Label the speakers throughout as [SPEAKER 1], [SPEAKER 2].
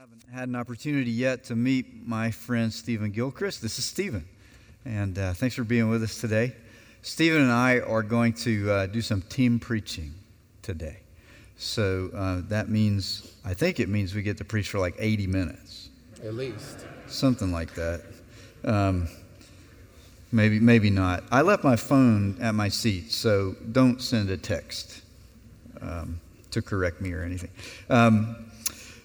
[SPEAKER 1] haven't had an opportunity yet to meet my friend Stephen Gilchrist. This is Stephen, and uh, thanks for being with us today. Stephen and I are going to uh, do some team preaching today. So uh, that means, I think it means we get to preach for like 80 minutes.
[SPEAKER 2] At least.
[SPEAKER 1] Something like that. Um, maybe, maybe not. I left my phone at my seat, so don't send a text um, to correct me or anything. Um,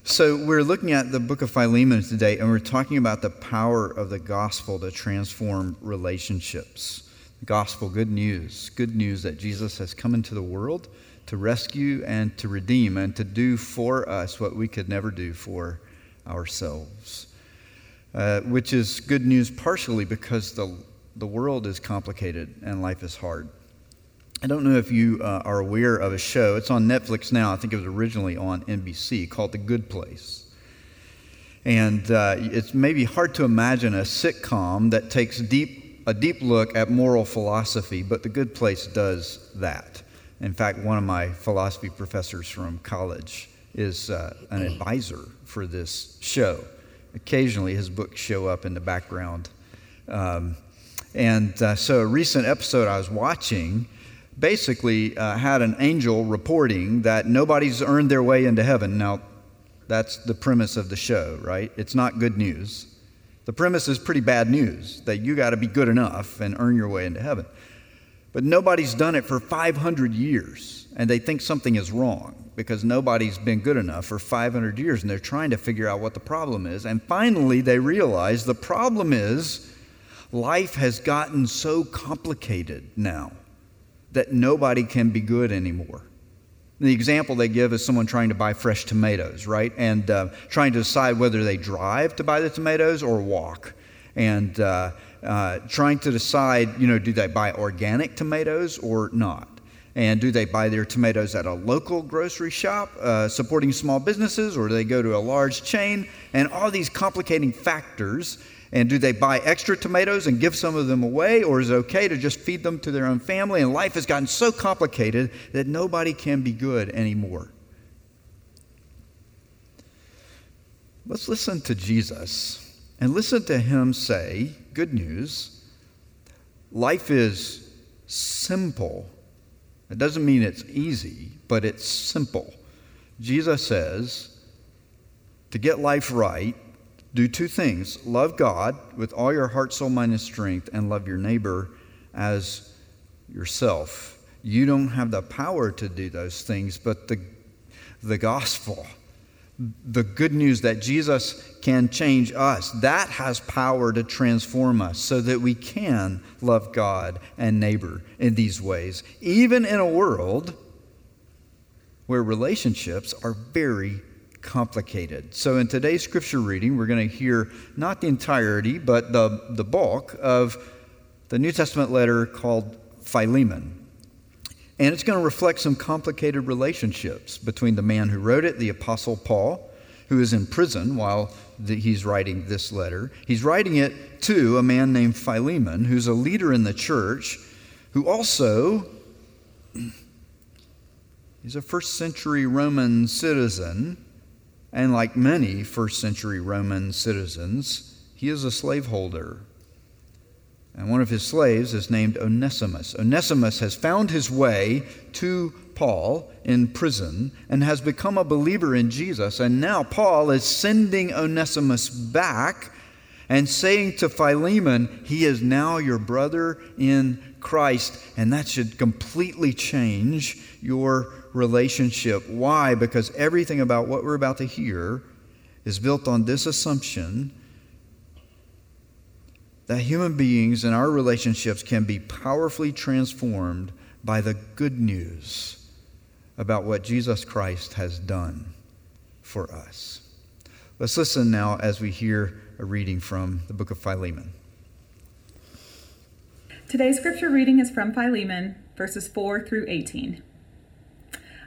[SPEAKER 1] so, we're looking at the book of Philemon today, and we're talking about the power of the gospel to transform relationships. The gospel, good news, good news that Jesus has come into the world to rescue and to redeem and to do for us what we could never do for ourselves. Uh, which is good news partially because the, the world is complicated and life is hard. I don't know if you uh, are aware of a show. It's on Netflix now. I think it was originally on NBC called The Good Place. And uh, it's maybe hard to imagine a sitcom that takes deep, a deep look at moral philosophy, but The Good Place does that. In fact, one of my philosophy professors from college is uh, an advisor for this show. Occasionally, his books show up in the background. Um, and uh, so, a recent episode I was watching basically uh, had an angel reporting that nobody's earned their way into heaven. Now, that's the premise of the show, right? It's not good news. The premise is pretty bad news that you got to be good enough and earn your way into heaven. But nobody's done it for 500 years, and they think something is wrong because nobody's been good enough for 500 years, and they're trying to figure out what the problem is. And finally, they realize the problem is life has gotten so complicated now that nobody can be good anymore. The example they give is someone trying to buy fresh tomatoes, right? And uh, trying to decide whether they drive to buy the tomatoes or walk. And uh, uh, trying to decide, you know, do they buy organic tomatoes or not? And do they buy their tomatoes at a local grocery shop uh, supporting small businesses or do they go to a large chain? And all these complicating factors and do they buy extra tomatoes and give some of them away, or is it okay to just feed them to their own family? And life has gotten so complicated that nobody can be good anymore. Let's listen to Jesus and listen to him say, Good news, life is simple. It doesn't mean it's easy, but it's simple. Jesus says, to get life right, do two things love God with all your heart, soul, mind, and strength, and love your neighbor as yourself. You don't have the power to do those things, but the, the gospel, the good news that Jesus can change us, that has power to transform us so that we can love God and neighbor in these ways, even in a world where relationships are very complicated. So, in today's scripture reading, we're going to hear not the entirety, but the, the bulk of the New Testament letter called Philemon. And it's going to reflect some complicated relationships between the man who wrote it, the Apostle Paul, who is in prison while the, he's writing this letter. He's writing it to a man named Philemon, who's a leader in the church, who also is a first century Roman citizen and like many first century Roman citizens, he is a slaveholder. And one of his slaves is named Onesimus. Onesimus has found his way to Paul in prison and has become a believer in Jesus. And now Paul is sending Onesimus back and saying to Philemon, He is now your brother in Christ. And that should completely change your relationship. Why? Because everything about what we're about to hear is built on this assumption that human beings and our relationships can be powerfully transformed by the good news about what Jesus Christ has done for us. Let's listen now as we hear a reading from the book of Philemon.
[SPEAKER 3] Today's scripture reading is from Philemon, verses 4 through 18.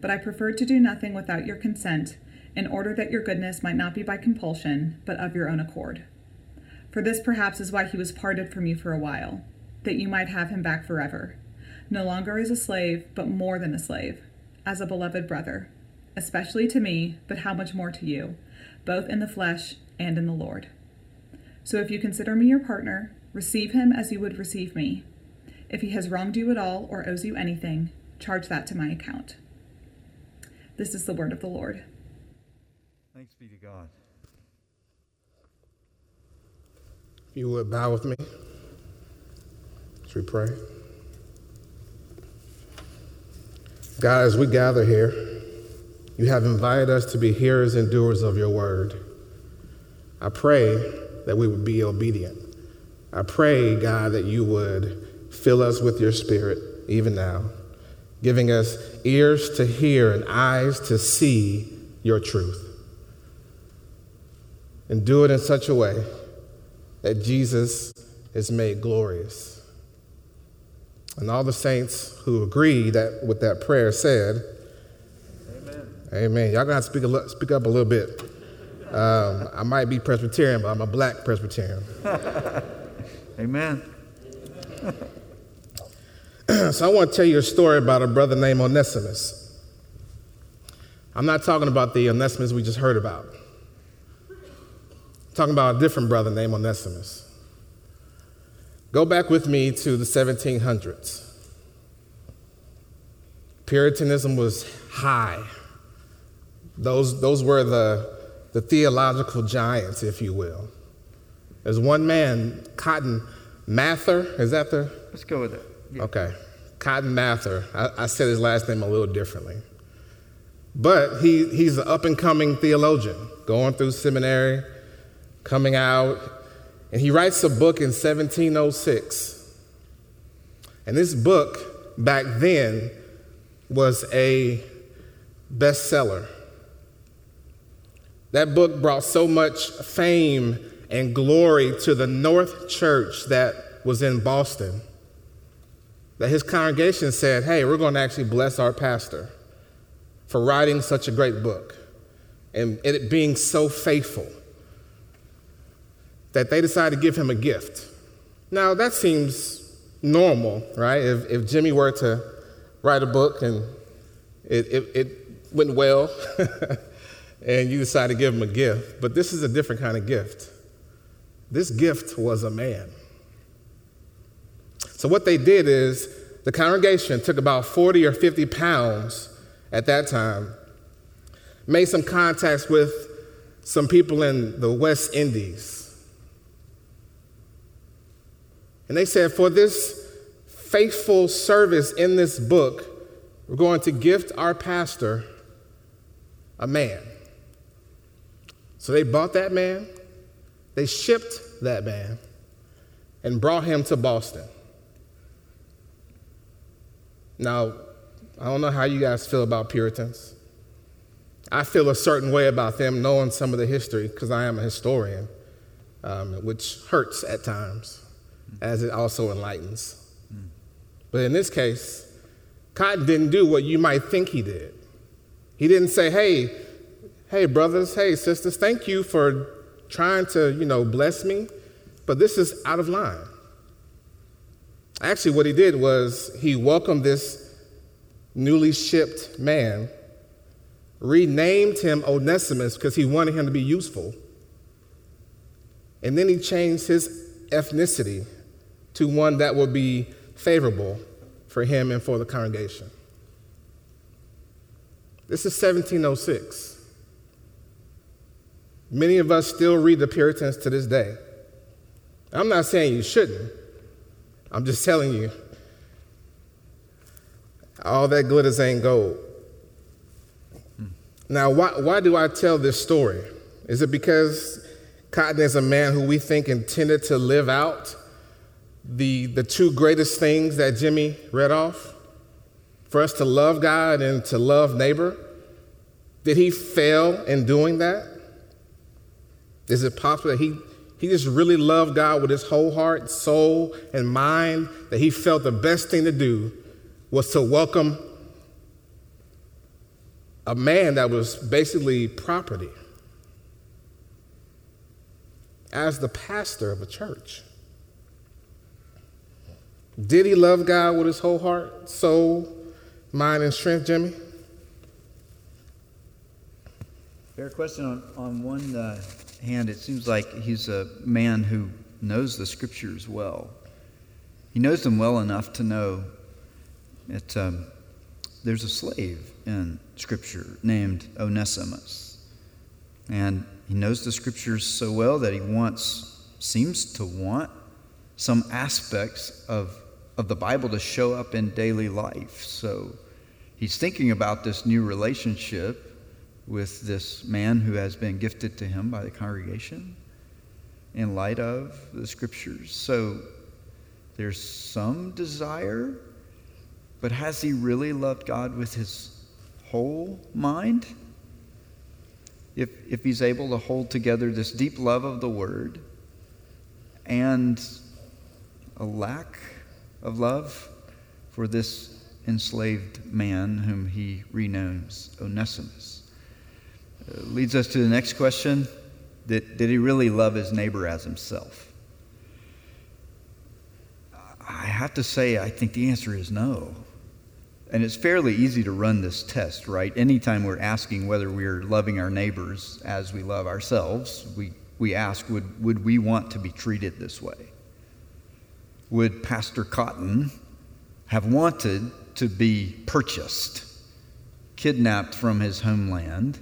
[SPEAKER 3] But I preferred to do nothing without your consent, in order that your goodness might not be by compulsion, but of your own accord. For this perhaps is why he was parted from you for a while, that you might have him back forever, no longer as a slave, but more than a slave, as a beloved brother, especially to me, but how much more to you, both in the flesh and in the Lord. So if you consider me your partner, receive him as you would receive me. If he has wronged you at all or owes you anything, charge that to my account. This is the word of the Lord.
[SPEAKER 1] Thanks be to God.
[SPEAKER 2] If you would bow with me as we pray. God, as we gather here, you have invited us to be hearers and doers of your word. I pray that we would be obedient. I pray, God, that you would fill us with your spirit even now, giving us ears to hear and eyes to see your truth. And do it in such a way that Jesus is made glorious. And all the saints who agree that with that prayer said, Amen. Amen. Y'all gonna speak, a, speak up a little bit. Um, I might be Presbyterian, but I'm a black Presbyterian.
[SPEAKER 1] Amen.
[SPEAKER 2] so I want to tell you a story about a brother named Onesimus. I'm not talking about the Onesimus we just heard about. I'm talking about a different brother named Onesimus. Go back with me to the 1700s. Puritanism was high. Those, those were the the theological giants, if you will. There's one man, Cotton Mather. Is that the?
[SPEAKER 1] Let's go with it.
[SPEAKER 2] Yeah. Okay. Cotton Mather. I, I, said his last name a little differently. But he, he's an up and coming theologian, going through seminary, coming out, and he writes a book in 1706. And this book back then was a bestseller. That book brought so much fame and glory to the North Church that was in Boston that his congregation said, Hey, we're going to actually bless our pastor for writing such a great book and it being so faithful that they decided to give him a gift. Now, that seems normal, right? If, if Jimmy were to write a book and it, it, it went well, and you decide to give him a gift. But this is a different kind of gift. This gift was a man. So, what they did is the congregation took about 40 or 50 pounds at that time, made some contacts with some people in the West Indies. And they said, for this faithful service in this book, we're going to gift our pastor a man. So they bought that man, they shipped that man, and brought him to Boston. Now, I don't know how you guys feel about Puritans. I feel a certain way about them knowing some of the history because I am a historian, um, which hurts at times, as it also enlightens. But in this case, Cotton didn't do what you might think he did. He didn't say, hey, hey, brothers, hey, sisters, thank you for trying to, you know, bless me, but this is out of line. Actually, what he did was he welcomed this newly shipped man, renamed him Onesimus because he wanted him to be useful. And then he changed his ethnicity to one that would be favorable for him and for the congregation. This is 1706. Many of us still read the Puritans to this day. I'm not saying you shouldn't, I'm just telling you all that glitters ain't gold. Hmm. Now, why, why do I tell this story? Is it because Cotton is a man who we think intended to live out the, the two greatest things that Jimmy read off? For us to love God and to love neighbor? Did he fail in doing that? Is it possible that he, he just really loved God with his whole heart, soul, and mind, that he felt the best thing to do was to welcome a man that was basically property as the pastor of a church. Did he love God with his whole heart, soul, mind, and strength, Jimmy?
[SPEAKER 1] Fair question. On, on one uh, hand, it seems like he's a man who knows the scriptures well. He knows them well enough to know that um, there's a slave in Scripture named Onesimus. And he knows the Scriptures so well that he wants, seems to want, some aspects of, of the Bible to show up in daily life. So he's thinking about this new relationship with this man who has been gifted to him by the congregation in light of the Scriptures. So there's some desire but has he really loved God with his whole mind? If, if he's able to hold together this deep love of the Word and a lack of love for this enslaved man whom he renomes Onesimus. Uh, leads us to the next question did, did he really love his neighbor as himself? I have to say, I think the answer is no. And it's fairly easy to run this test, right? Anytime we're asking whether we're loving our neighbors as we love ourselves, we, we ask, would, would we want to be treated this way? Would Pastor Cotton have wanted to be purchased, kidnapped from his homeland,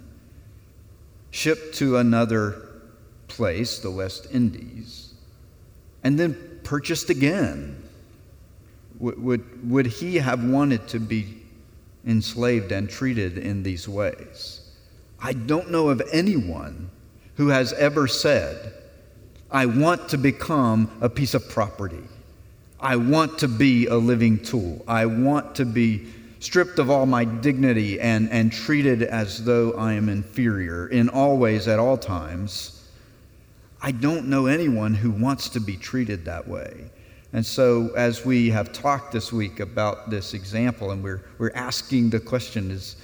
[SPEAKER 1] shipped to another place, the West Indies, and then purchased again would, would, would he have wanted to be enslaved and treated in these ways? I don't know of anyone who has ever said, I want to become a piece of property. I want to be a living tool. I want to be stripped of all my dignity and, and treated as though I am inferior in all ways, at all times. I don't know anyone who wants to be treated that way. And so, as we have talked this week about this example, and we're, we're asking the question is,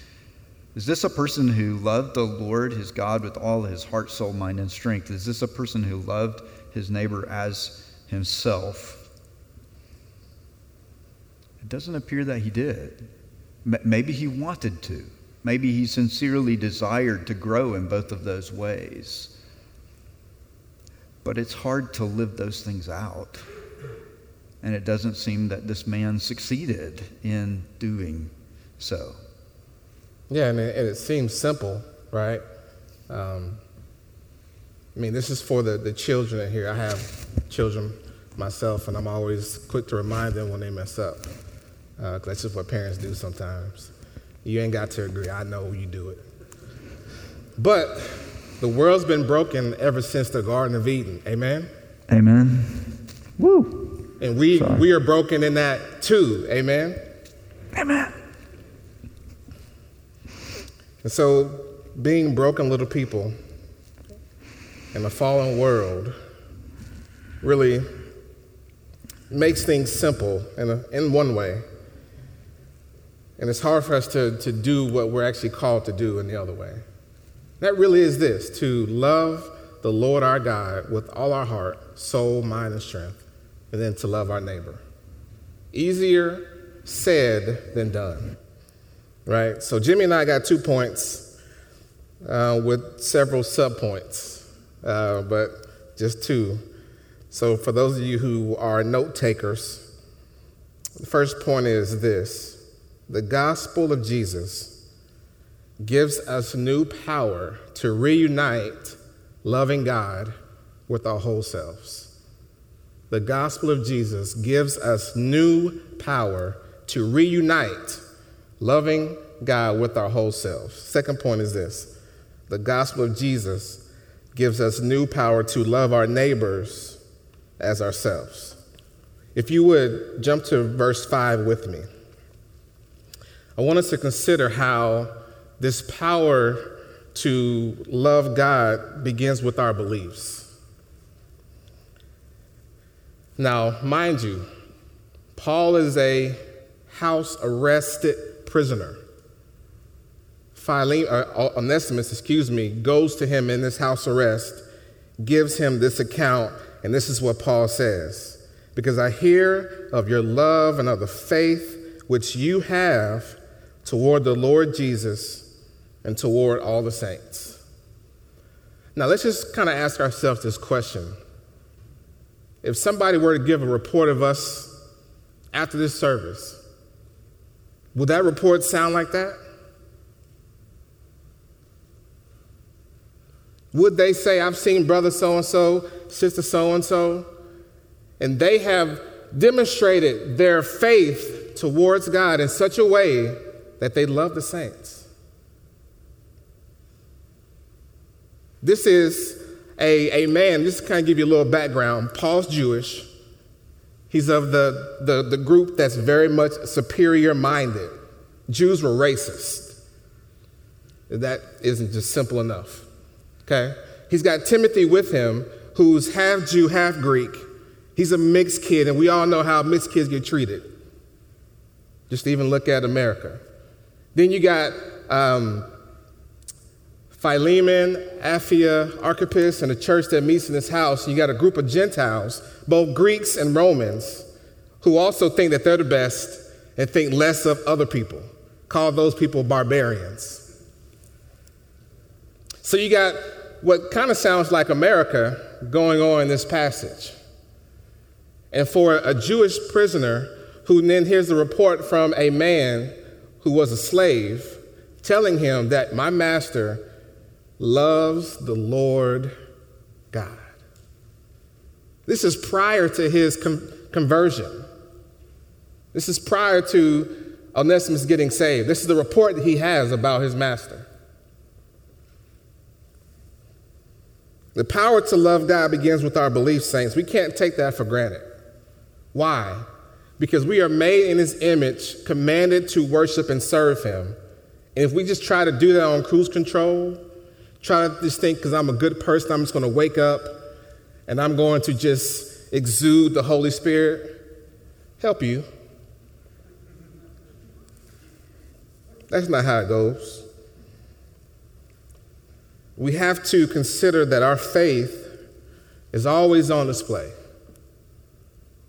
[SPEAKER 1] is this a person who loved the Lord, his God, with all his heart, soul, mind, and strength? Is this a person who loved his neighbor as himself? It doesn't appear that he did. Maybe he wanted to. Maybe he sincerely desired to grow in both of those ways. But it's hard to live those things out. And it doesn't seem that this man succeeded in doing so.
[SPEAKER 2] Yeah, and it, and it seems simple, right? Um, I mean, this is for the, the children here. I have children myself, and I'm always quick to remind them when they mess up. Uh, that's just what parents do sometimes. You ain't got to agree. I know you do it. But the world's been broken ever since the Garden of Eden. Amen?
[SPEAKER 1] Amen. Woo.
[SPEAKER 2] And we, we are broken in that too. Amen?
[SPEAKER 1] Amen.
[SPEAKER 2] And so, being broken little people in a fallen world really makes things simple in, a, in one way. And it's hard for us to, to do what we're actually called to do in the other way. That really is this to love the Lord our God with all our heart, soul, mind, and strength and then to love our neighbor. Easier said than done, right? So Jimmy and I got two points uh, with several subpoints, uh, but just two. So for those of you who are note takers, the first point is this the gospel of Jesus gives us new power to reunite loving God with our whole selves. The gospel of Jesus gives us new power to reunite loving God with our whole selves. Second point is this the gospel of Jesus gives us new power to love our neighbors as ourselves. If you would jump to verse 5 with me, I want us to consider how this power to love God begins with our beliefs. Now, mind you, Paul is a house arrested prisoner. Philemon, uh, Onesimus, excuse me, goes to him in this house arrest, gives him this account, and this is what Paul says Because I hear of your love and of the faith which you have toward the Lord Jesus and toward all the saints. Now, let's just kind of ask ourselves this question. If somebody were to give a report of us after this service, would that report sound like that? Would they say, I've seen brother so and so, sister so and so, and they have demonstrated their faith towards God in such a way that they love the saints? This is a, a man, just to kind of give you a little background. Paul's Jewish. He's of the, the, the group that's very much superior minded. Jews were racist. That isn't just simple enough. Okay? He's got Timothy with him, who's half Jew, half Greek. He's a mixed kid, and we all know how mixed kids get treated. Just even look at America. Then you got um, Philemon, Apphia, Archippus, and a church that meets in this house. You got a group of Gentiles, both Greeks and Romans, who also think that they're the best and think less of other people. Call those people barbarians. So you got what kind of sounds like America going on in this passage. And for a Jewish prisoner who then hears the report from a man who was a slave telling him that my master loves the Lord God. This is prior to his com- conversion. This is prior to Onesimus getting saved. This is the report that he has about his master. The power to love God begins with our belief, saints. We can't take that for granted. Why? Because we are made in his image, commanded to worship and serve him. And if we just try to do that on cruise control, try to just think, because I'm a good person, I'm just going to wake up and I'm going to just exude the Holy Spirit, help you. That's not how it goes we have to consider that our faith is always on display.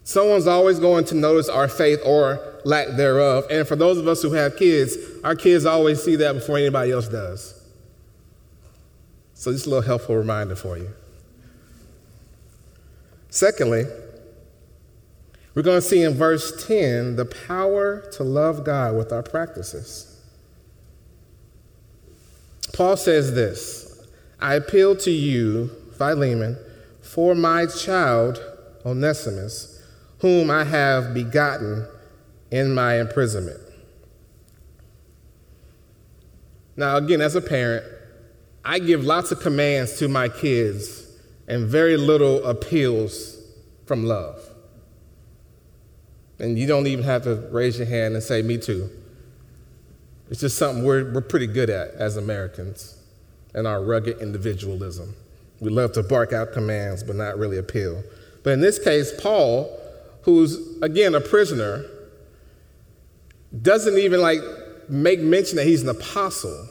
[SPEAKER 2] Someone's always going to notice our faith or lack thereof. And for those of us who have kids, our kids always see that before anybody else does. So, just a little helpful reminder for you. Secondly, we're going to see in verse 10 the power to love God with our practices. Paul says this I appeal to you, Philemon, for my child, Onesimus, whom I have begotten in my imprisonment. Now, again, as a parent, I give lots of commands to my kids and very little appeals from love. And you don't even have to raise your hand and say, Me too. It's just something we're, we're pretty good at as Americans and our rugged individualism. We love to bark out commands, but not really appeal. But in this case, Paul, who's again a prisoner, doesn't even like make mention that he's an apostle.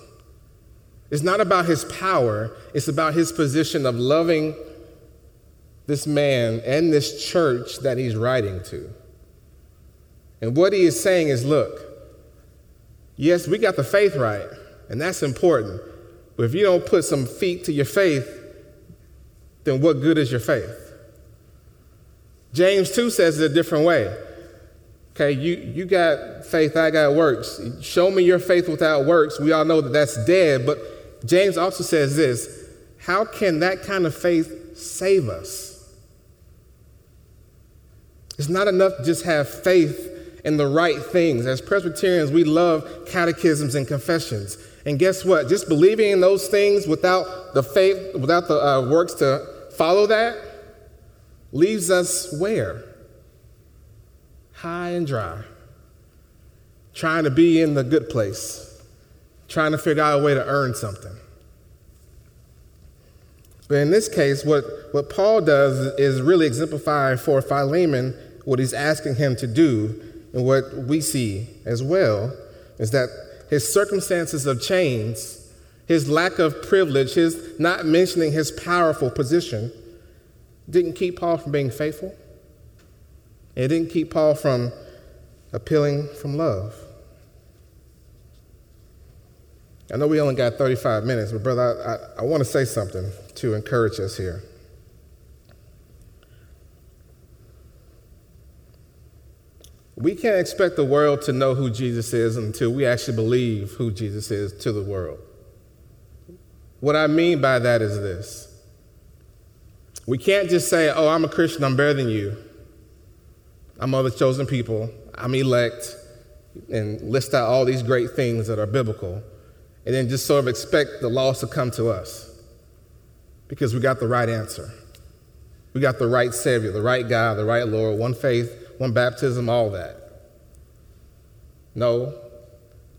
[SPEAKER 2] It's not about his power, it's about his position of loving this man and this church that he's writing to. And what he is saying is look, yes, we got the faith right, and that's important. But if you don't put some feet to your faith, then what good is your faith? James 2 says it a different way. Okay, you, you got faith, I got works. Show me your faith without works. We all know that that's dead, but James also says this how can that kind of faith save us? It's not enough to just have faith in the right things. As Presbyterians, we love catechisms and confessions. And guess what? Just believing in those things without the faith, without the uh, works to follow that, leaves us where? High and dry. Trying to be in the good place, trying to figure out a way to earn something. But in this case, what, what Paul does is really exemplify for Philemon what he's asking him to do. And what we see as well is that his circumstances of change, his lack of privilege, his not mentioning his powerful position, didn't keep Paul from being faithful. It didn't keep Paul from appealing from love. I know we only got 35 minutes, but brother, I, I, I want to say something to encourage us here. We can't expect the world to know who Jesus is until we actually believe who Jesus is to the world. What I mean by that is this we can't just say, oh, I'm a Christian, I'm better than you. I'm of the chosen people, I'm elect, and list out all these great things that are biblical, and then just sort of expect the lost to come to us because we got the right answer. We got the right Savior, the right God, the right Lord, one faith, one baptism, all that. No,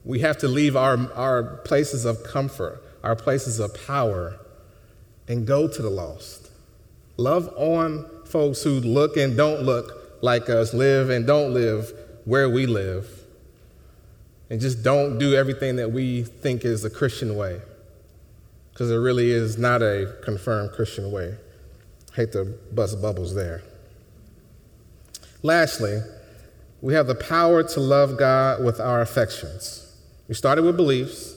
[SPEAKER 2] we have to leave our, our places of comfort, our places of power, and go to the lost. Love on folks who look and don't look like us, live and don't live where we live, and just don't do everything that we think is a Christian way, because it really is not a confirmed Christian way. Hate to bust bubbles there. Lastly, we have the power to love God with our affections. We started with beliefs,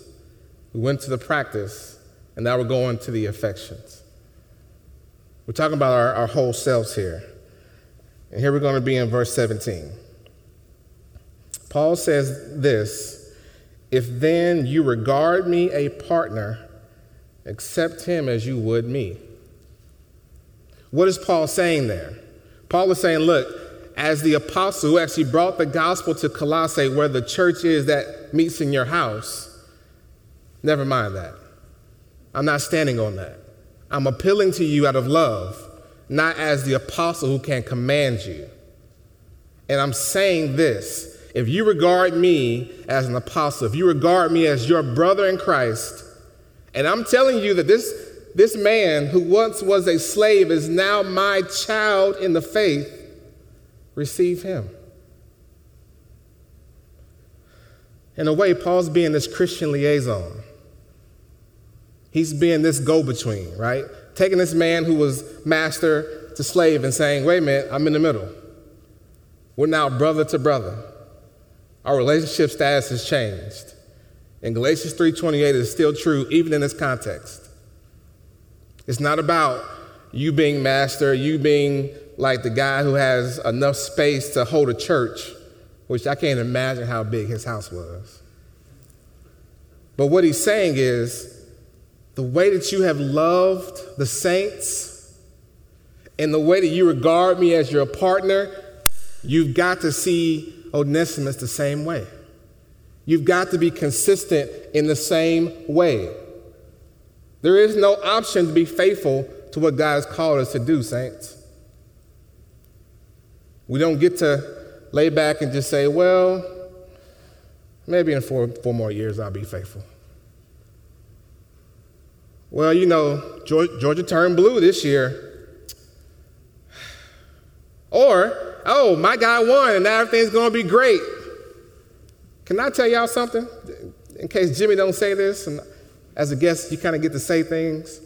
[SPEAKER 2] we went to the practice, and now we're going to the affections. We're talking about our, our whole selves here. And here we're going to be in verse 17. Paul says this If then you regard me a partner, accept him as you would me. What is Paul saying there? Paul is saying, Look, as the apostle who actually brought the gospel to Colossae, where the church is that meets in your house, never mind that. I'm not standing on that. I'm appealing to you out of love, not as the apostle who can command you. And I'm saying this if you regard me as an apostle, if you regard me as your brother in Christ, and I'm telling you that this, this man who once was a slave is now my child in the faith, receive him. In a way, Paul's being this Christian liaison. He's being this go between, right? Taking this man who was master to slave and saying, wait a minute, I'm in the middle. We're now brother to brother. Our relationship status has changed. And Galatians 3:28 is still true even in this context. It's not about you being master, you being like the guy who has enough space to hold a church, which I can't imagine how big his house was. But what he's saying is the way that you have loved the saints and the way that you regard me as your partner, you've got to see Onesimus the same way. You've got to be consistent in the same way. There is no option to be faithful to what God has called us to do, saints. We don't get to lay back and just say, well, maybe in four, four more years I'll be faithful. Well, you know, Georgia turned blue this year. Or, oh, my guy won and now everything's going to be great. Can I tell y'all something? In case Jimmy don't say this, and as a guest, you kind of get to say things.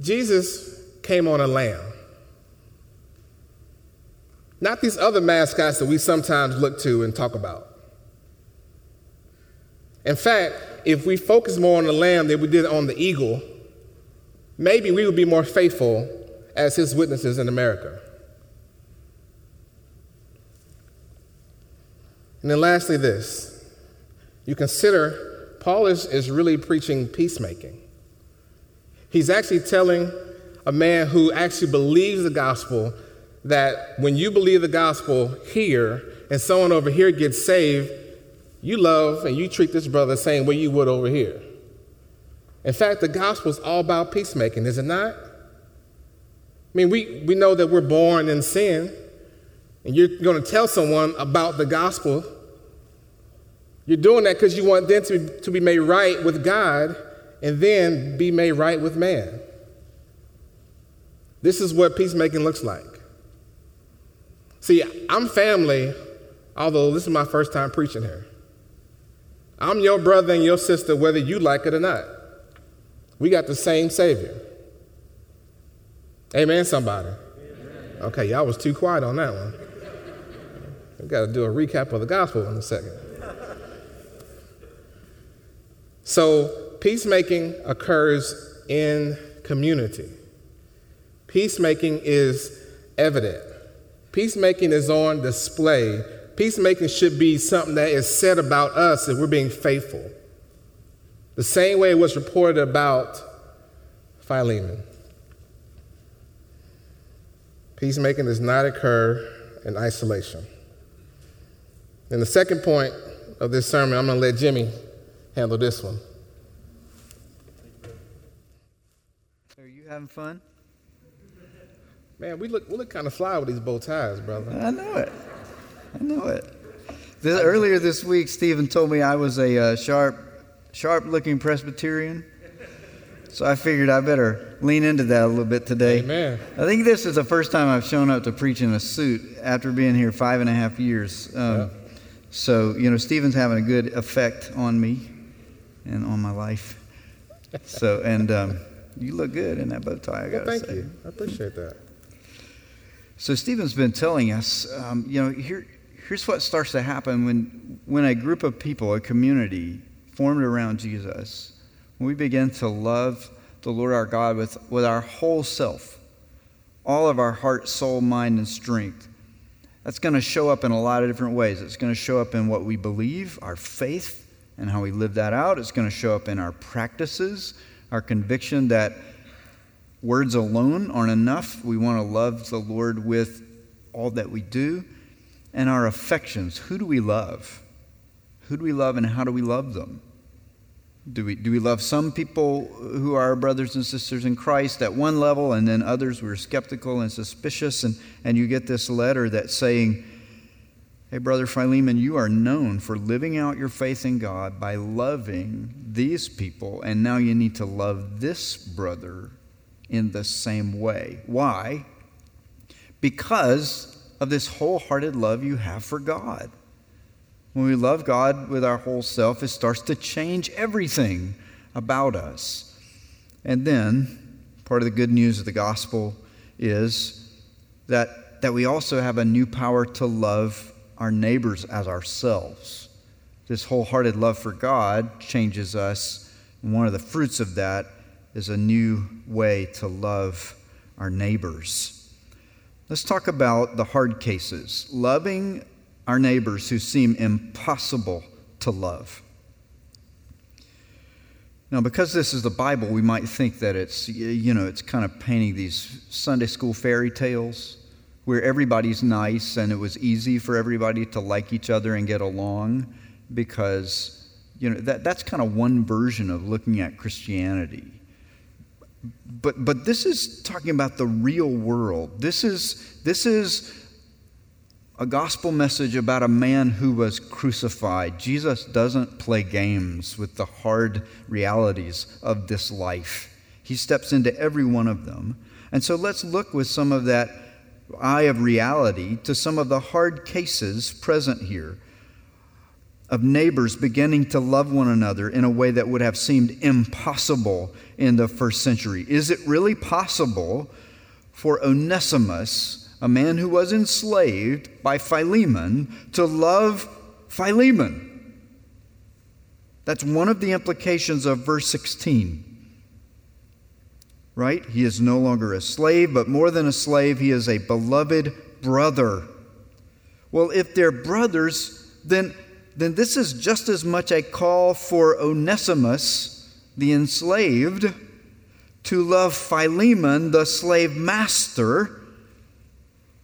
[SPEAKER 2] Jesus came on a lamb. Not these other mascots that we sometimes look to and talk about. In fact, if we focus more on the lamb than we did on the eagle, maybe we would be more faithful as his witnesses in America. And then, lastly, this you consider Paul is, is really preaching peacemaking. He's actually telling a man who actually believes the gospel that when you believe the gospel here and someone over here gets saved, you love and you treat this brother the same way you would over here. In fact, the gospel is all about peacemaking, is it not? I mean, we, we know that we're born in sin, and you're going to tell someone about the gospel. You're doing that because you want them to, to be made right with God and then be made right with man. This is what peacemaking looks like. See, I'm family, although this is my first time preaching here. I'm your brother and your sister, whether you like it or not. We got the same Savior. Amen, somebody. Okay, y'all was too quiet on that one. We got to do a recap of the gospel in a second. So, peacemaking occurs in community. Peacemaking is evident. Peacemaking is on display. Peacemaking should be something that is said about us if we're being faithful. The same way it was reported about Philemon. Peacemaking does not occur in isolation. And the second point of this sermon, I'm going to let Jimmy handle this one.
[SPEAKER 1] Are you having fun?
[SPEAKER 2] Man, we look, we look kind of fly with these bow ties, brother.
[SPEAKER 1] I know it. I know it. The, earlier this week, Stephen told me I was a uh, sharp sharp looking Presbyterian. So I figured I better lean into that a little bit today.
[SPEAKER 2] Amen.
[SPEAKER 1] I think this is the first time I've shown up to preach in a suit after being here five and a half years. Um, yeah. So, you know, Stephen's having a good effect on me and on my life. So, and um, you look good in that bow tie, I got to
[SPEAKER 2] well, thank
[SPEAKER 1] say.
[SPEAKER 2] you. I appreciate that.
[SPEAKER 1] So, Stephen's been telling us, um, you know, here, here's what starts to happen when, when a group of people, a community, formed around Jesus, when we begin to love the Lord our God with, with our whole self, all of our heart, soul, mind, and strength, that's going to show up in a lot of different ways. It's going to show up in what we believe, our faith, and how we live that out. It's going to show up in our practices, our conviction that words alone aren't enough. We want to love the Lord with all that we do, and our affections. Who do we love? Who do we love, and how do we love them? Do we, do we love some people who are our brothers and sisters in Christ at one level, and then others we're skeptical and suspicious? And, and you get this letter that's saying, Hey, Brother Philemon, you are known for living out your faith in God by loving these people, and now you need to love this brother in the same way. Why? Because of this wholehearted love you have for God. When we love God with our whole self, it starts to change everything about us. And then, part of the good news of the gospel is that, that we also have a new power to love our neighbors as ourselves. This wholehearted love for God changes us. And one of the fruits of that is a new way to love our neighbors. Let's talk about the hard cases. Loving our neighbors who seem impossible to love. Now, because this is the Bible, we might think that it's, you know, it's kind of painting these Sunday school fairy tales where everybody's nice and it was easy for everybody to like each other and get along because, you know, that, that's kind of one version of looking at Christianity. But, but this is talking about the real world. This is, this is a gospel message about a man who was crucified. Jesus doesn't play games with the hard realities of this life, he steps into every one of them. And so let's look with some of that eye of reality to some of the hard cases present here of neighbors beginning to love one another in a way that would have seemed impossible in the first century. Is it really possible for Onesimus? a man who was enslaved by Philemon, to love Philemon. That's one of the implications of verse 16. Right? He is no longer a slave, but more than a slave, he is a beloved brother. Well, if they're brothers, then, then this is just as much a call for Onesimus, the enslaved, to love Philemon, the slave master.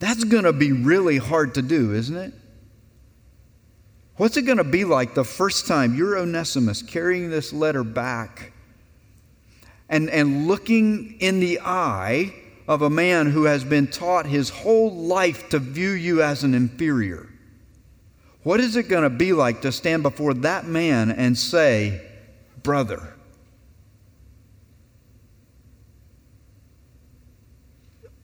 [SPEAKER 1] That's going to be really hard to do, isn't it? What's it going to be like the first time you're Onesimus carrying this letter back and, and looking in the eye of a man who has been taught his whole life to view you as an inferior? What is it going to be like to stand before that man and say, Brother?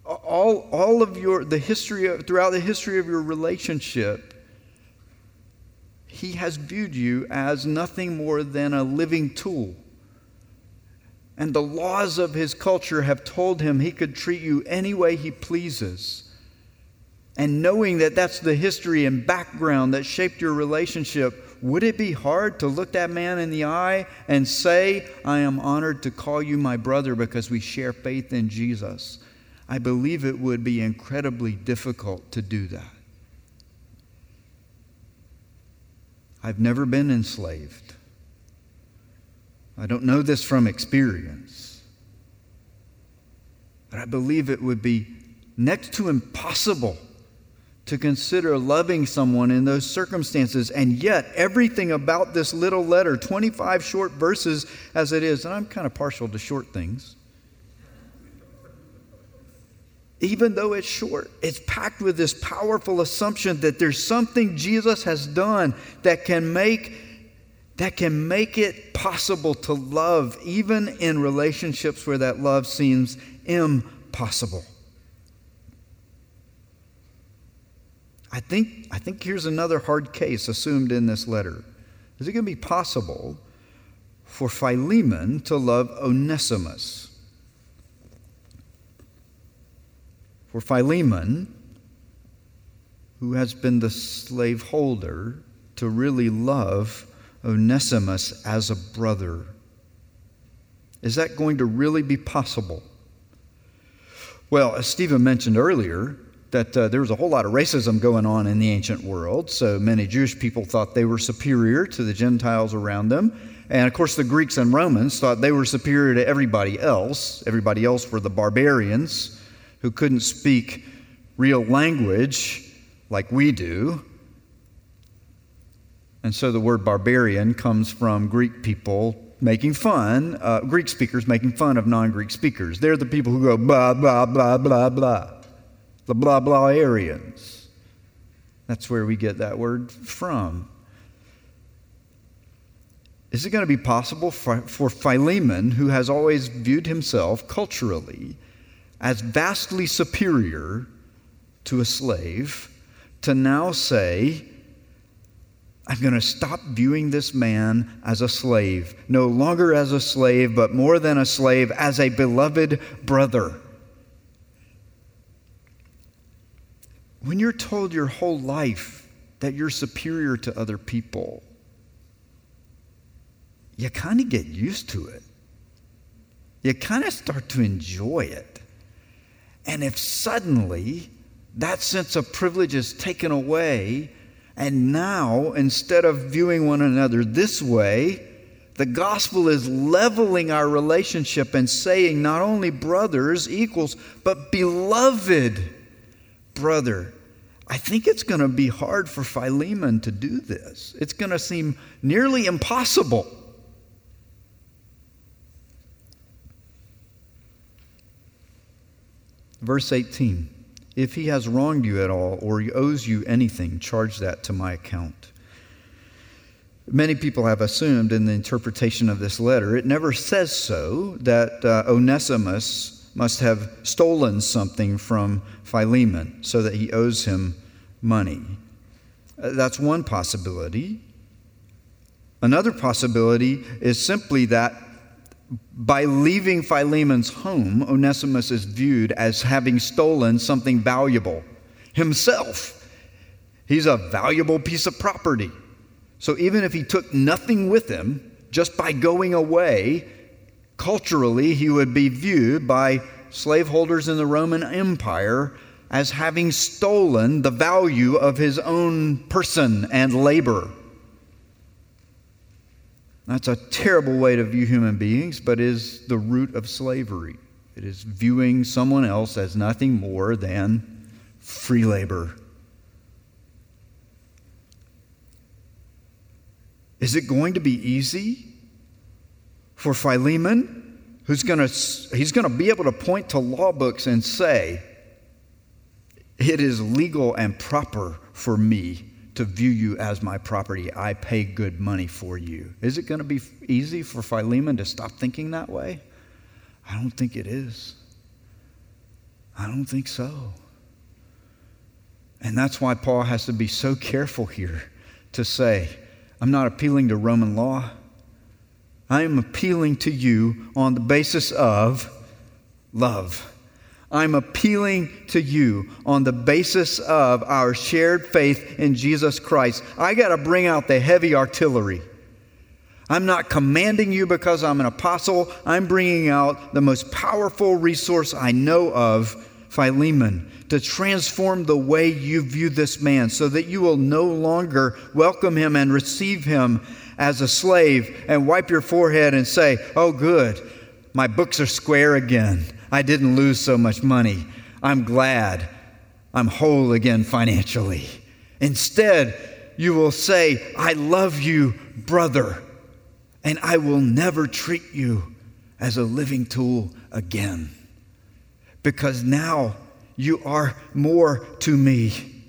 [SPEAKER 1] All, all of your, the history of, throughout the history of your relationship, he has viewed you as nothing more than a living tool. And the laws of his culture have told him he could treat you any way he pleases. And knowing that that's the history and background that shaped your relationship, would it be hard to look that man in the eye and say, I am honored to call you my brother because we share faith in Jesus? I believe it would be incredibly difficult to do that. I've never been enslaved. I don't know this from experience. But I believe it would be next to impossible to consider loving someone in those circumstances. And yet, everything about this little letter, 25 short verses as it is, and I'm kind of partial to short things, even though it's short, it's packed with this powerful assumption that there's something Jesus has done that can make that can make it possible to love even in relationships where that love seems impossible. I think, I think here's another hard case assumed in this letter. Is it going to be possible for Philemon to love Onesimus? for Philemon, who has been the slaveholder, to really love Onesimus as a brother. Is that going to really be possible? Well, as Stephen mentioned earlier, that uh, there was a whole lot of racism going on in the ancient world. So many Jewish people thought they were superior to the Gentiles around them. And of course, the Greeks and Romans thought they were superior to everybody else. Everybody else were the barbarians who couldn't speak real language like we do. And so the word barbarian comes from Greek people making fun, uh, Greek speakers making fun of non Greek speakers. They're the people who go blah, blah, blah, blah, blah. The blah, blah Aryans. That's where we get that word from. Is it going to be possible for, for Philemon, who has always viewed himself culturally as vastly superior to a slave to now say, I'm going to stop viewing this man as a slave, no longer as a slave, but more than a slave, as a beloved brother. When you're told your whole life that you're superior to other people, you kind of get used to it. You kind of start to enjoy it. And if suddenly that sense of privilege is taken away, and now instead of viewing one another this way, the gospel is leveling our relationship and saying not only brothers, equals, but beloved brother. I think it's going to be hard for Philemon to do this. It's going to seem nearly impossible. Verse 18 If he has wronged you at all or he owes you anything, charge that to my account. Many people have assumed in the interpretation of this letter, it never says so, that uh, Onesimus must have stolen something from Philemon so that he owes him money. Uh, that's one possibility. Another possibility is simply that by leaving Philemon's home, Onesimus is viewed as having stolen something valuable himself. He's a valuable piece of property. So even if he took nothing with him, just by going away, culturally, he would be viewed by slaveholders in the Roman Empire as having stolen the value of his own person and labor. That's a terrible way to view human beings, but is the root of slavery. It is viewing someone else as nothing more than free labor. Is it going to be easy for Philemon, who's going to he's going to be able to point to law books and say, "It is legal and proper for me to view you as my property. I pay good money for you. Is it going to be easy for Philemon to stop thinking that way? I don't think it is. I don't think so. And that's why Paul has to be so careful here to say, I'm not appealing to Roman law. I am appealing to you on the basis of love. I'm appealing to you on the basis of our shared faith in Jesus Christ. I got to bring out the heavy artillery. I'm not commanding you because I'm an apostle. I'm bringing out the most powerful resource I know of, Philemon, to transform the way you view this man so that you will no longer welcome him and receive him as a slave and wipe your forehead and say, Oh, good, my books are square again. I didn't lose so much money. I'm glad I'm whole again financially. Instead, you will say, I love you, brother, and I will never treat you as a living tool again. Because now you are more to me.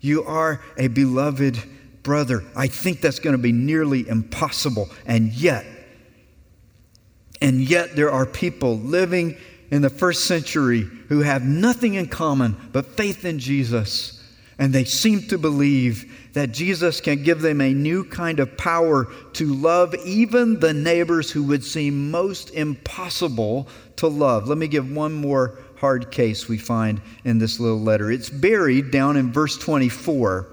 [SPEAKER 1] You are a beloved brother. I think that's going to be nearly impossible. And yet, and yet there are people living in the first century who have nothing in common but faith in Jesus. And they seem to believe that Jesus can give them a new kind of power to love even the neighbors who would seem most impossible to love. Let me give one more hard case we find in this little letter. It's buried down in verse 24.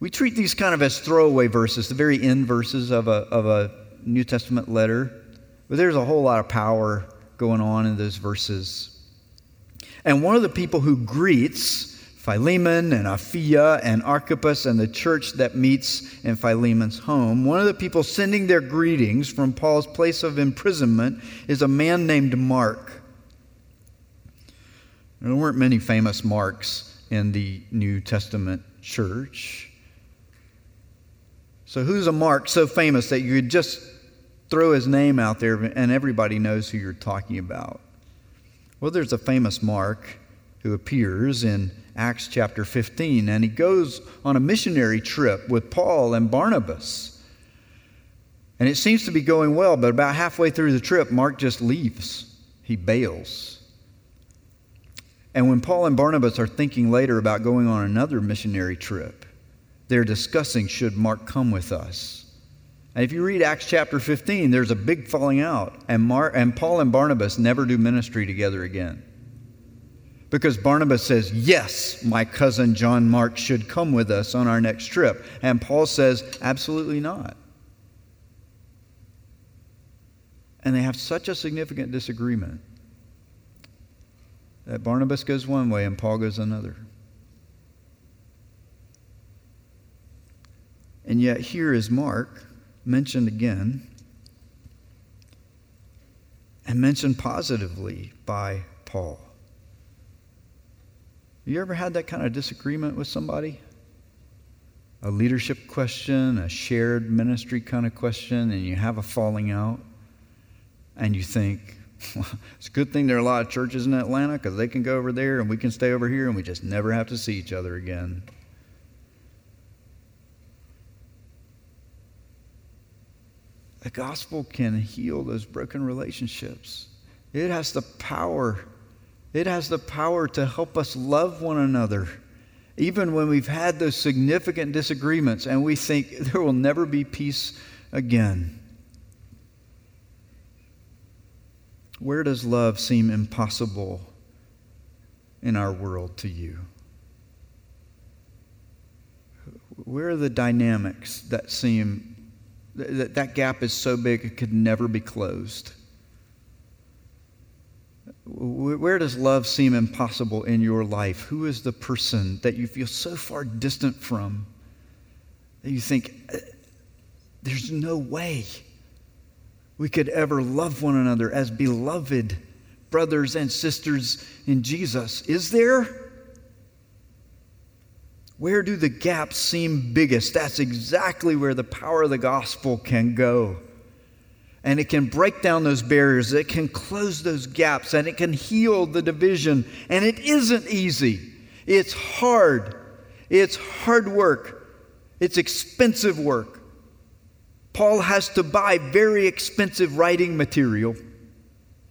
[SPEAKER 1] We treat these kind of as throwaway verses, the very end verses of a, of a New Testament letter. But there's a whole lot of power going on in those verses. And one of the people who greets Philemon and Apphia and Archippus and the church that meets in Philemon's home, one of the people sending their greetings from Paul's place of imprisonment is a man named Mark. There weren't many famous Marks in the New Testament church. So, who's a Mark so famous that you could just throw his name out there and everybody knows who you're talking about. Well, there's a famous Mark who appears in Acts chapter 15, and he goes on a missionary trip with Paul and Barnabas. And it seems to be going well, but about halfway through the trip, Mark just leaves. He bails. And when Paul and Barnabas are thinking later about going on another missionary trip, they're discussing should Mark come with us? And if you read Acts chapter 15, there's a big falling out, and, Mar- and Paul and Barnabas never do ministry together again. Because Barnabas says, Yes, my cousin John Mark should come with us on our next trip. And Paul says, Absolutely not. And they have such a significant disagreement that Barnabas goes one way and Paul goes another. And yet, here is Mark mentioned again and mentioned positively by Paul. You ever had that kind of disagreement with somebody? A leadership question, a shared ministry kind of question, and you have a falling out, and you think, well, it's a good thing there are a lot of churches in Atlanta because they can go over there and we can stay over here and we just never have to see each other again. The gospel can heal those broken relationships. It has the power. It has the power to help us love one another, even when we've had those significant disagreements and we think there will never be peace again. Where does love seem impossible in our world to you? Where are the dynamics that seem that, that gap is so big it could never be closed. Where does love seem impossible in your life? Who is the person that you feel so far distant from that you think, uh, There's no way we could ever love one another as beloved brothers and sisters in Jesus. Is there? Where do the gaps seem biggest? That's exactly where the power of the gospel can go. And it can break down those barriers, it can close those gaps, and it can heal the division. And it isn't easy, it's hard. It's hard work, it's expensive work. Paul has to buy very expensive writing material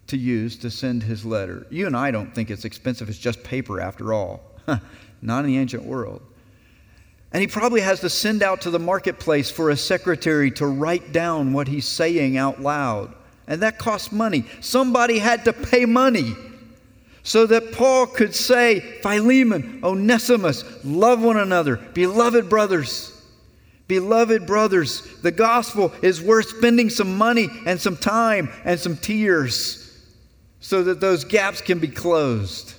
[SPEAKER 1] to use to send his letter. You and I don't think it's expensive, it's just paper after all. Not in the ancient world. And he probably has to send out to the marketplace for a secretary to write down what he's saying out loud. And that costs money. Somebody had to pay money so that Paul could say, Philemon, Onesimus, love one another, beloved brothers. Beloved brothers, the gospel is worth spending some money and some time and some tears so that those gaps can be closed.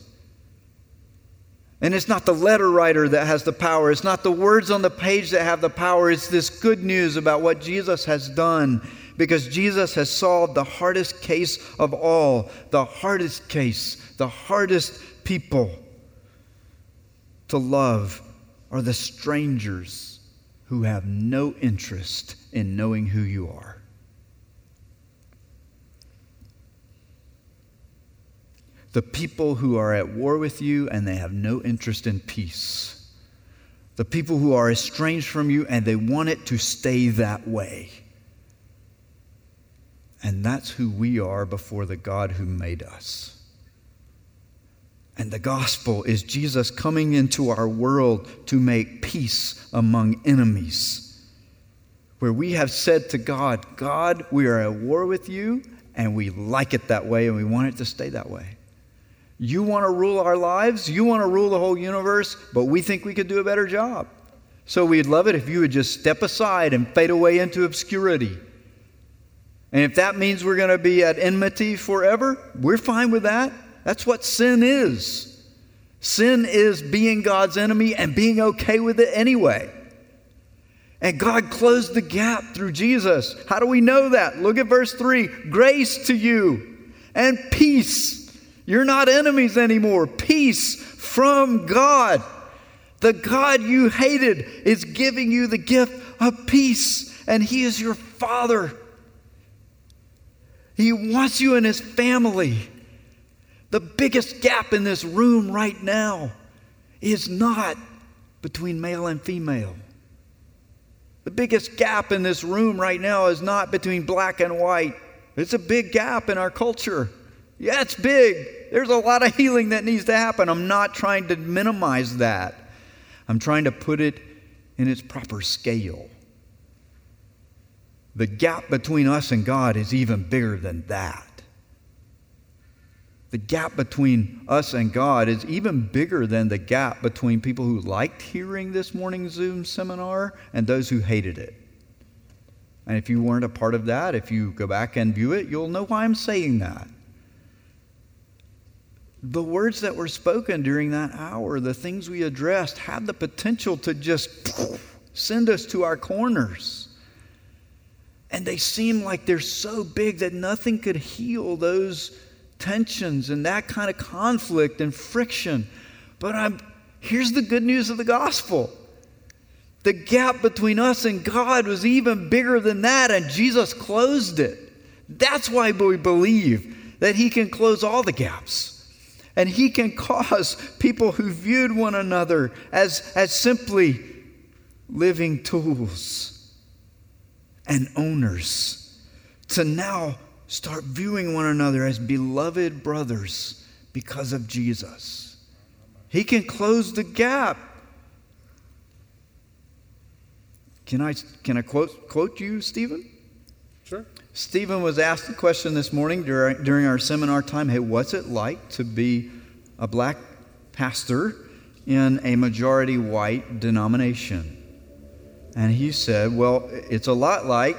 [SPEAKER 1] And it's not the letter writer that has the power. It's not the words on the page that have the power. It's this good news about what Jesus has done because Jesus has solved the hardest case of all, the hardest case, the hardest people to love are the strangers who have no interest in knowing who you are. The people who are at war with you and they have no interest in peace. The people who are estranged from you and they want it to stay that way. And that's who we are before the God who made us. And the gospel is Jesus coming into our world to make peace among enemies. Where we have said to God, God, we are at war with you, and we like it that way, and we want it to stay that way. You want to rule our lives, you want to rule the whole universe, but we think we could do a better job. So we'd love it if you would just step aside and fade away into obscurity. And if that means we're going to be at enmity forever, we're fine with that. That's what sin is. Sin is being God's enemy and being okay with it anyway. And God closed the gap through Jesus. How do we know that? Look at verse 3 grace to you and peace you're not enemies anymore. Peace from God. The God you hated is giving you the gift of peace, and He is your Father. He wants you in His family. The biggest gap in this room right now is not between male and female. The biggest gap in this room right now is not between black and white. It's a big gap in our culture. Yeah, it's big. There's a lot of healing that needs to happen. I'm not trying to minimize that. I'm trying to put it in its proper scale. The gap between us and God is even bigger than that. The gap between us and God is even bigger than the gap between people who liked hearing this morning Zoom seminar and those who hated it. And if you weren't a part of that, if you go back and view it, you'll know why I'm saying that the words that were spoken during that hour, the things we addressed, have the potential to just send us to our corners. And they seem like they're so big that nothing could heal those tensions and that kind of conflict and friction. But I'm, here's the good news of the gospel the gap between us and God was even bigger than that, and Jesus closed it. That's why we believe that He can close all the gaps. And he can cause people who viewed one another as, as simply living tools and owners to now start viewing one another as beloved brothers because of Jesus. He can close the gap. Can I, can I quote, quote you, Stephen? Stephen was asked the question this morning during, during our seminar time hey, what's it like to be a black pastor in a majority white denomination? And he said, well, it's a lot like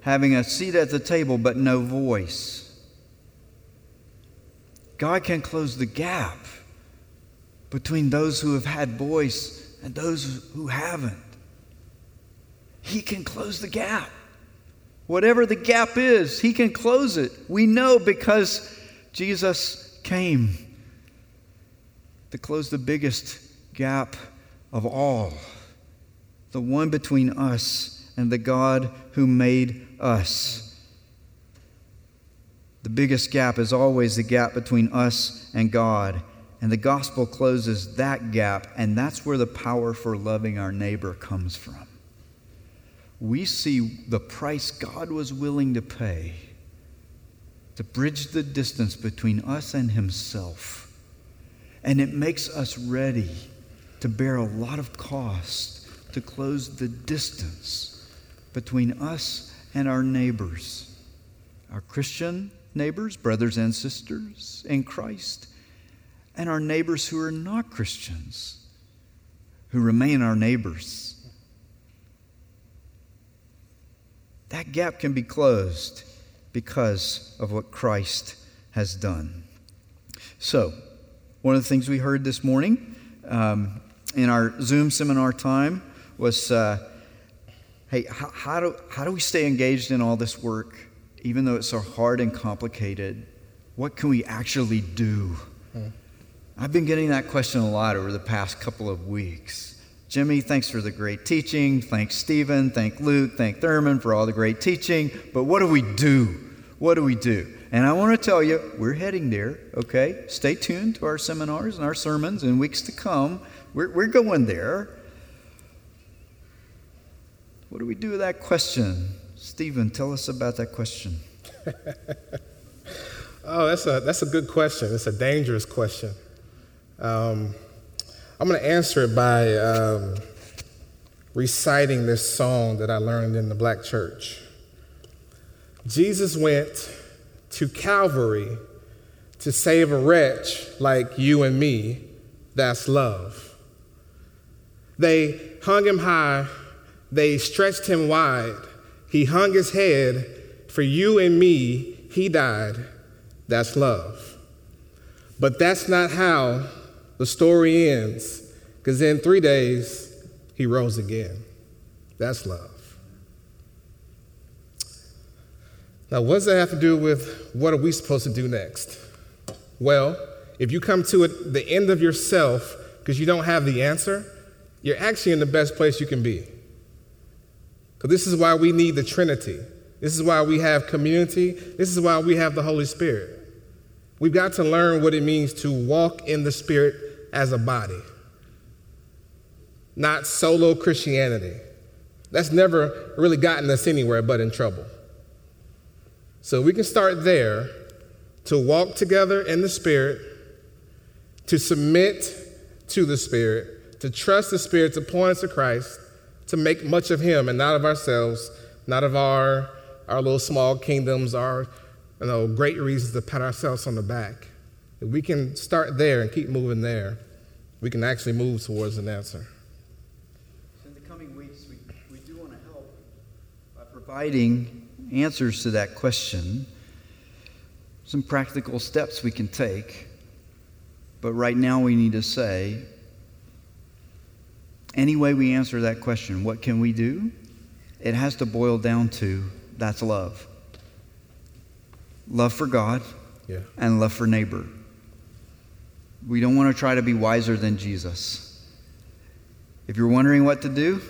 [SPEAKER 1] having a seat at the table but no voice. God can close the gap between those who have had voice and those who haven't. He can close the gap. Whatever the gap is, He can close it. We know because Jesus came to close the biggest gap of all the one between us and the God who made us. The biggest gap is always the gap between us and God. And the gospel closes that gap, and that's where the power for loving our neighbor comes from. We see the price God was willing to pay to bridge the distance between us and Himself. And it makes us ready to bear a lot of cost to close the distance between us and our neighbors, our Christian neighbors, brothers and sisters in Christ and our neighbors who are not Christians, who remain our neighbors. That gap can be closed because of what Christ has done. So, one of the things we heard this morning um, in our Zoom seminar time was uh, hey, how, how, do, how do we stay engaged in all this work, even though it's so hard and complicated? What can we actually do? Hmm. I've been getting that question a lot over the past couple of weeks. Jimmy, thanks for the great teaching. Thanks, Stephen. Thank Luke. Thank Thurman for all the great teaching. But what do we do? What do we do? And I want to tell you, we're heading there, okay? Stay tuned to our seminars and our sermons in weeks to come. We're, we're going there. What do we do with that question? Stephen, tell us about that question.
[SPEAKER 2] oh, that's a, that's a good question. It's a dangerous question. Um, I'm going to answer it by um, reciting this song that I learned in the black church. Jesus went to Calvary to save a wretch like you and me. That's love. They hung him high, they stretched him wide. He hung his head for you and me. He died. That's love. But that's not how the story ends because in three days, he rose again. That's love. Now, what does that have to do with what are we supposed to do next? Well, if you come to it, the end of yourself because you don't have the answer, you're actually in the best place you can be. Because this is why we need the Trinity. This is why we have community. This is why we have the Holy Spirit. We've got to learn what it means to walk in the Spirit as a body, not solo Christianity. That's never really gotten us anywhere but in trouble. So we can start there to walk together in the Spirit, to submit to the Spirit, to trust the Spirit to point us to Christ, to make much of Him and not of ourselves, not of our, our little small kingdoms, our you know, great reasons to pat ourselves on the back. If we can start there and keep moving there, we can actually move towards an answer.
[SPEAKER 1] So In the coming weeks, we, we do want to help by providing answers to that question, some practical steps we can take. But right now, we need to say any way we answer that question, what can we do? It has to boil down to that's love love for God yeah. and love for neighbor. We don't want to try to be wiser than Jesus. If you're wondering what to do,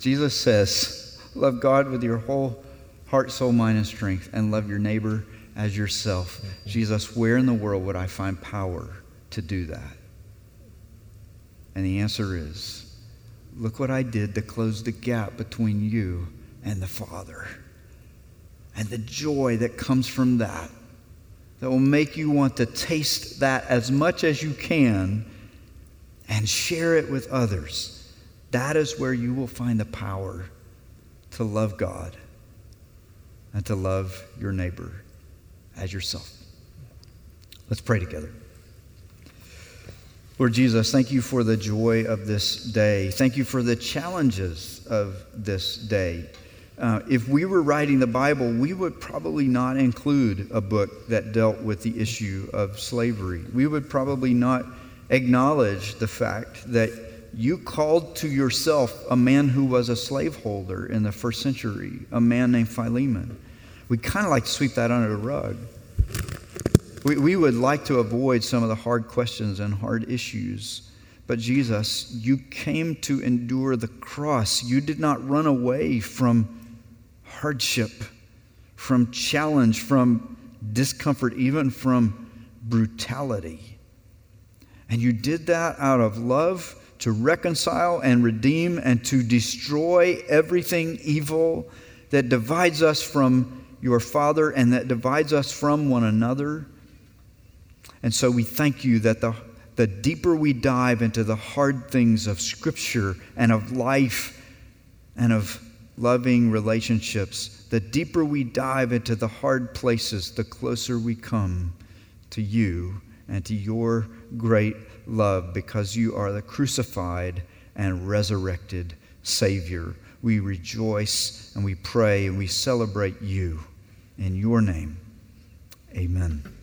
[SPEAKER 1] Jesus says, Love God with your whole heart, soul, mind, and strength, and love your neighbor as yourself. Jesus, where in the world would I find power to do that? And the answer is look what I did to close the gap between you and the Father. And the joy that comes from that that will make you want to taste that as much as you can and share it with others. That is where you will find the power to love God and to love your neighbor as yourself. Let's pray together. Lord Jesus, thank you for the joy of this day. Thank you for the challenges of this day. Uh, if we were writing the Bible, we would probably not include a book that dealt with the issue of slavery. We would probably not acknowledge the fact that you called to yourself a man who was a slaveholder in the first century, a man named Philemon. We kind of like to sweep that under the rug. We, we would like to avoid some of the hard questions and hard issues. But Jesus, you came to endure the cross. You did not run away from hardship, from challenge, from discomfort, even from brutality. And you did that out of love to reconcile and redeem and to destroy everything evil that divides us from your Father and that divides us from one another. And so we thank you that the, the deeper we dive into the hard things of Scripture and of life and of loving relationships, the deeper we dive into the hard places, the closer we come to you and to your great love because you are the crucified and resurrected Savior. We rejoice and we pray and we celebrate you. In your name, amen.